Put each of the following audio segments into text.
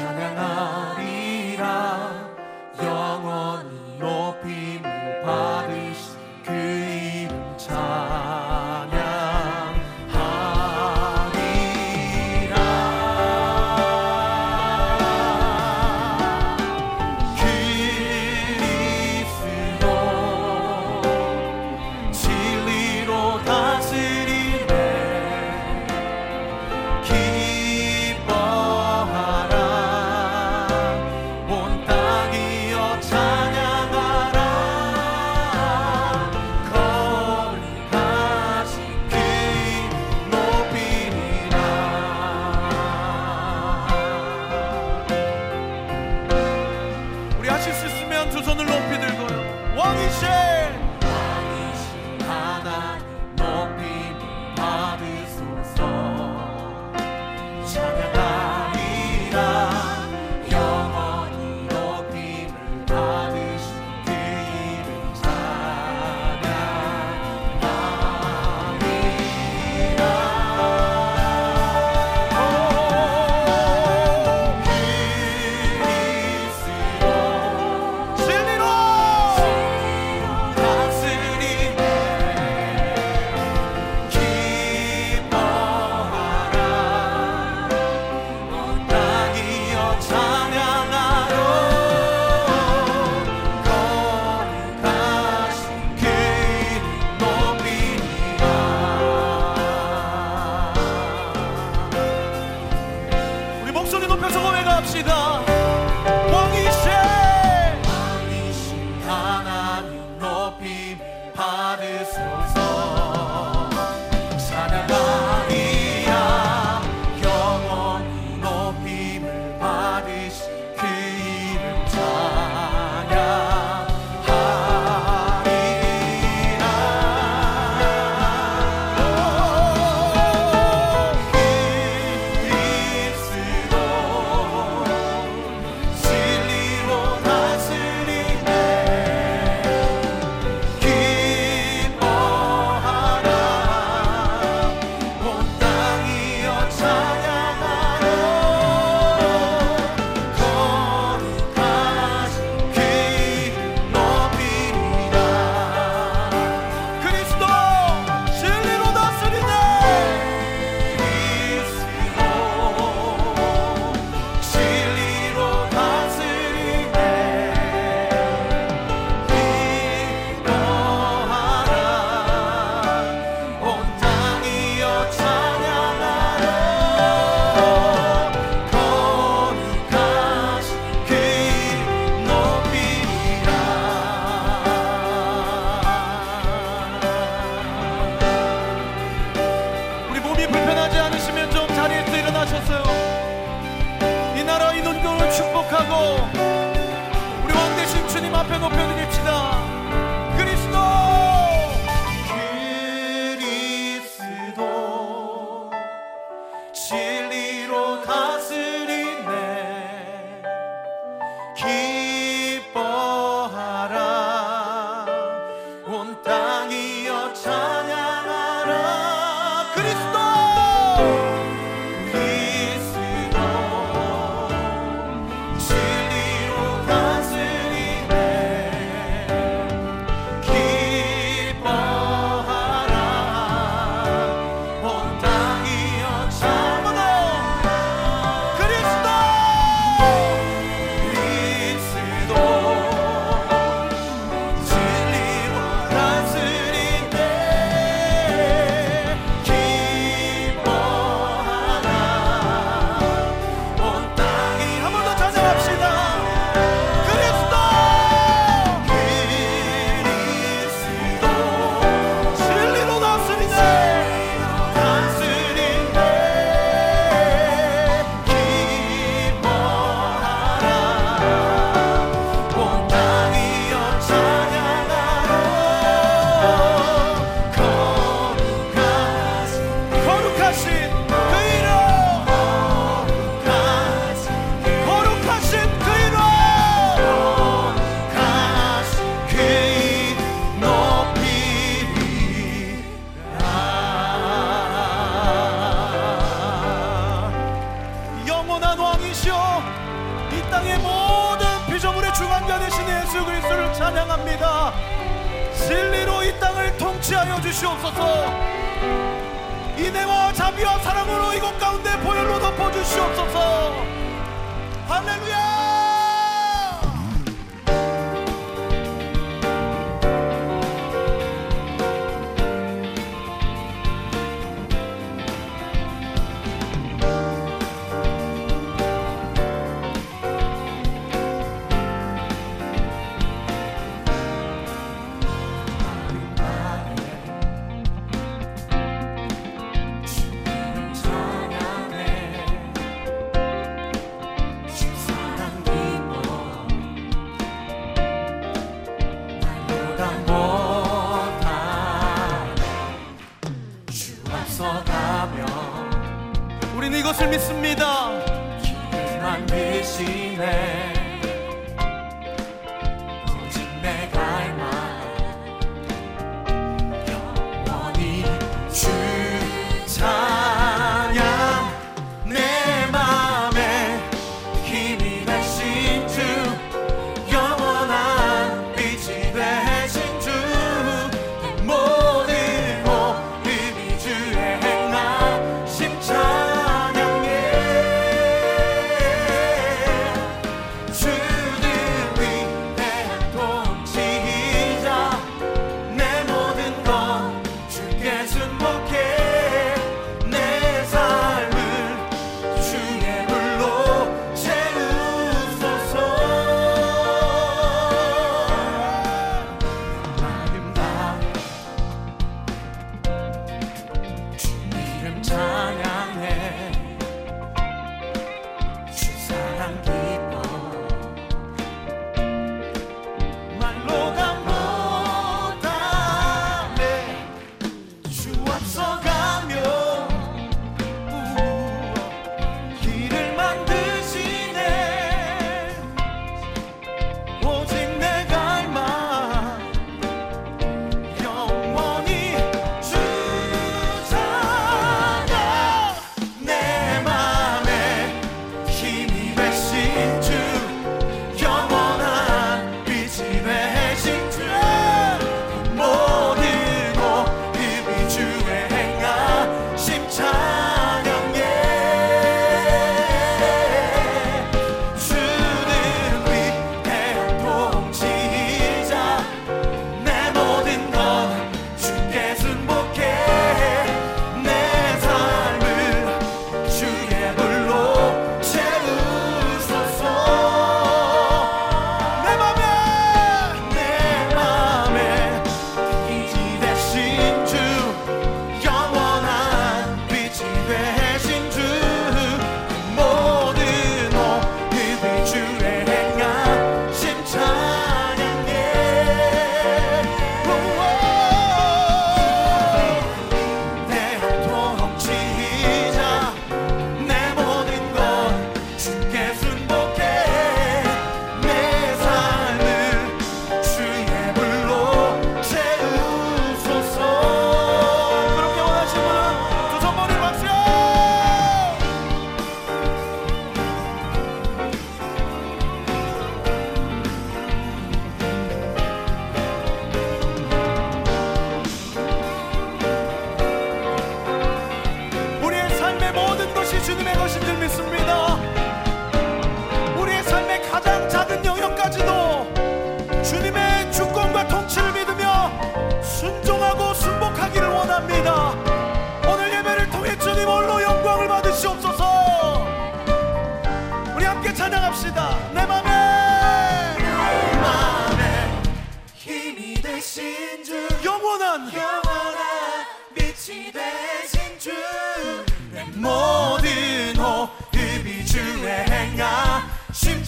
받으소서 찬양하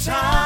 time.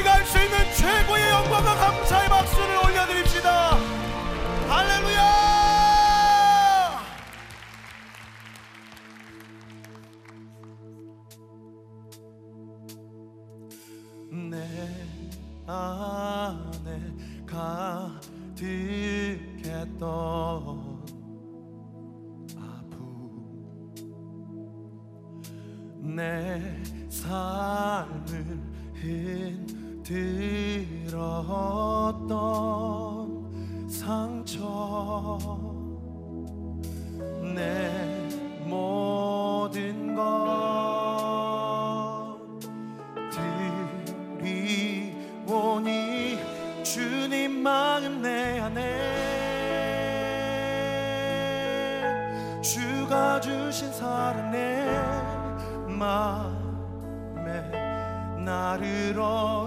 우리가 할 수 있는 최고의 영광과 감사의 박수를 올려드립시다. 주신 사랑에 마음에 나를 얻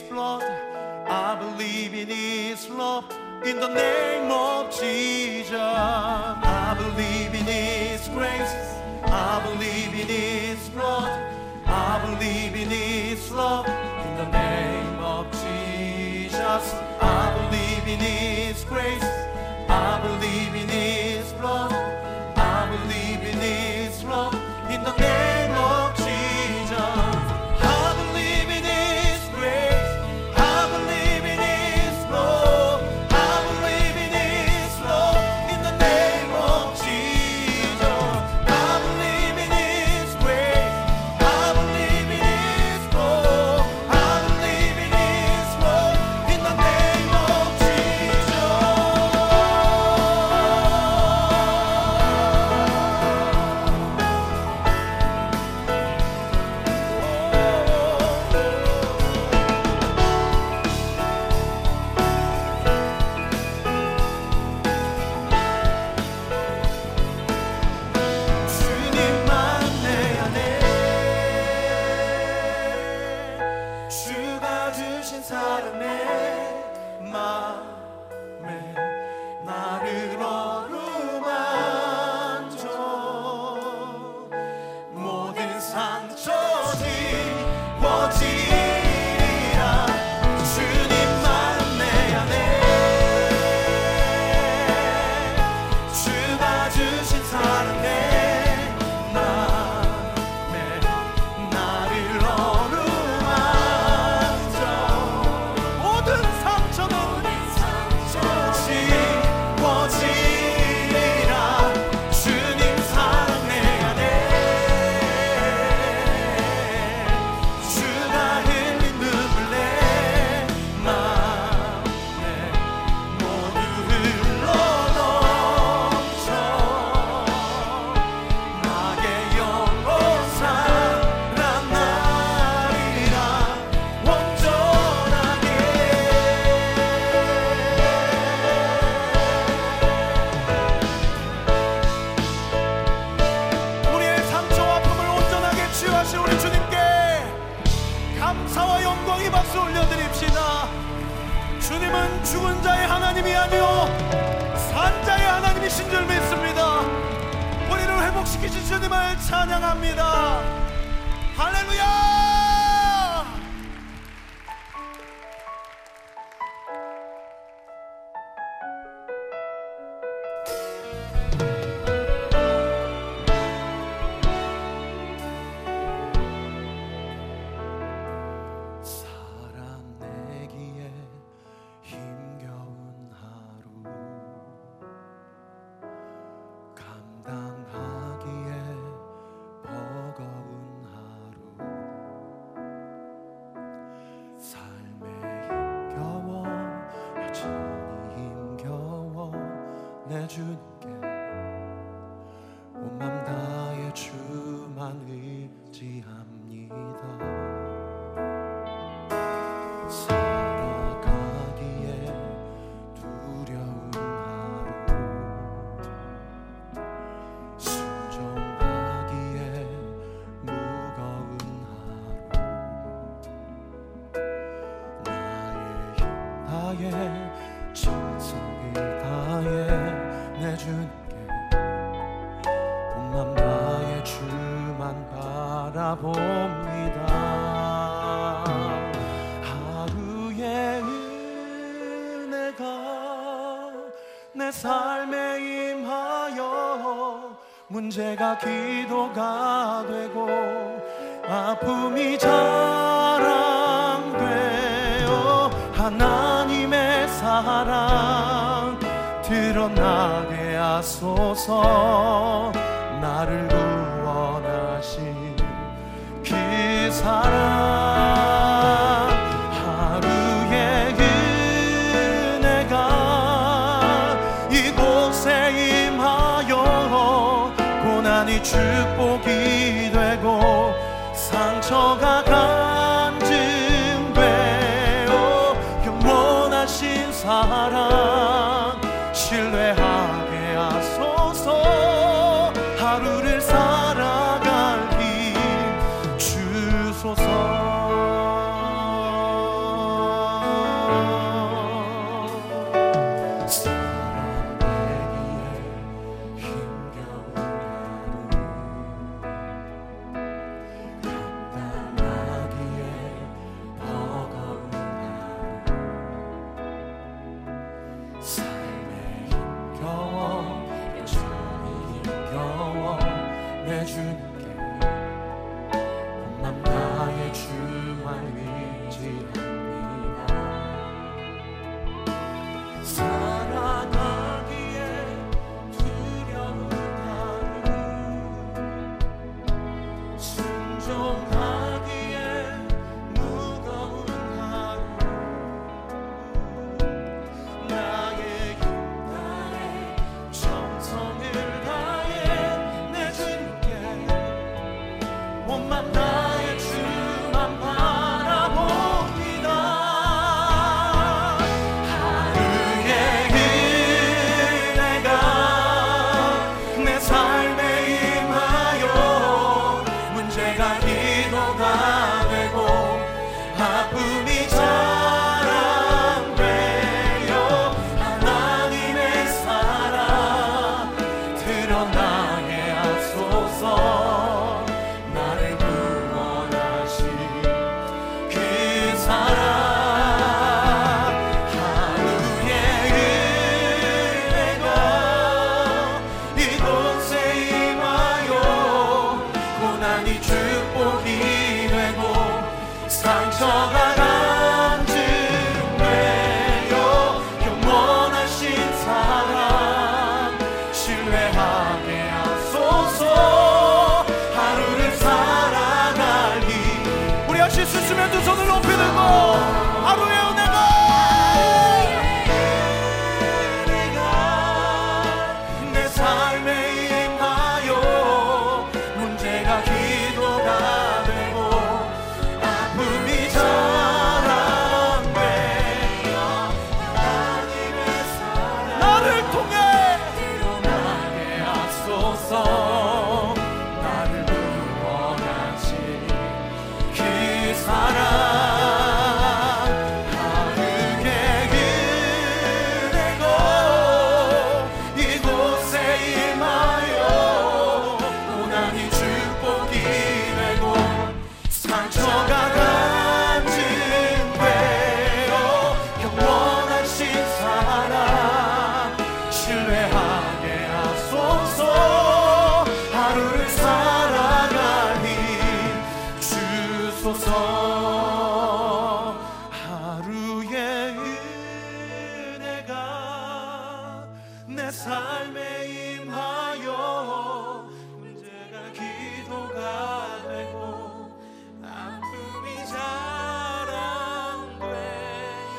his blood. I believe in His love. In the name of Jesus, I believe in His grace. I believe in His blood. I believe in His love. 주님께 온 맘 다해 주만 의지합니다. 살아가기에 두려운 하루 순종하기에 무거운 하루 나의 힘 다해 내 주님께 온맘 다해 주만 바라봅니다. 하루의 은혜가 내 삶에 임하여 문제가 기도가 되고 아픔이 자랑되어 하나님의 사랑 드러나게 하소서. 나를 구원하신 그 사랑. 하루의 은혜가 이곳에 임하여 고난이 축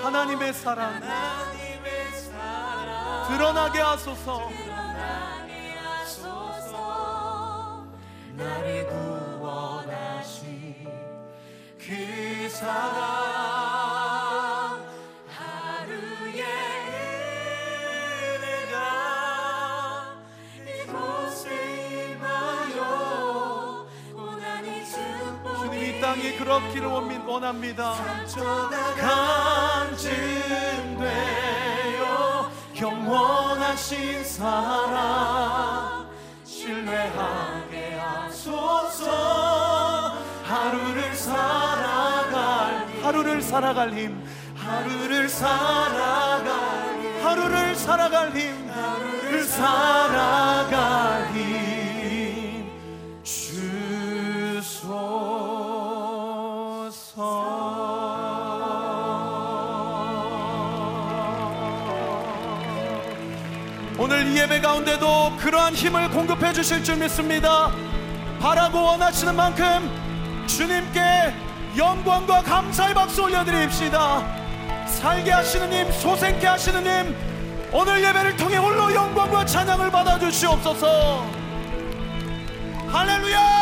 하나님의 사랑. 드러나게 하소서. 나를 구원하신 그 사랑 주님 이 땅이 그렇기를 원- 원합니다. 간증되어 영원하신 사랑 신뢰하게 하소서. 하루를 살아갈 하루를 살아갈 힘. 하루를 살아갈 힘. 하루를 살아갈 힘. 하루를 살아갈 오늘 이 예배 가운데도 그러한 힘을 공급해 주실 줄 믿습니다. 바라고 원하시는 만큼 주님께 영광과 감사의 박수 올려드립시다. 살게 하시는 님, 소생케 하시는 님, 오늘 예배를 통해 홀로 영광과 찬양을 받아 주시옵소서. 할렐루야!